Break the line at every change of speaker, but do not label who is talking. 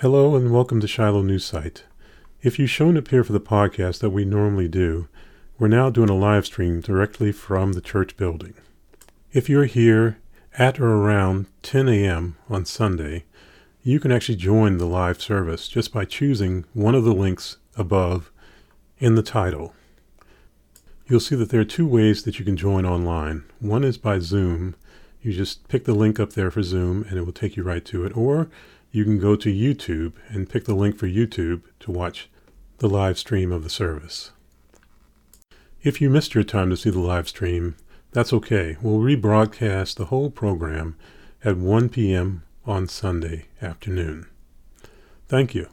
Hello and welcome to Shiloh News Site. If you've shown up here for the podcast that we normally do, we're now doing a live stream directly from the church building. If you're here at or around 10 a.m. on Sunday, you can actually join the live service just by choosing one of the links above in the title. You'll see that there are two ways that you can join online. One is by Zoom. You just pick the link up there for Zoom and it will take you right to it. Or you can go to YouTube and pick the link for YouTube to watch the live stream of the service. If you missed your time to see the live stream, that's okay. We'll rebroadcast the whole program at 1 p.m. on Sunday afternoon. Thank you.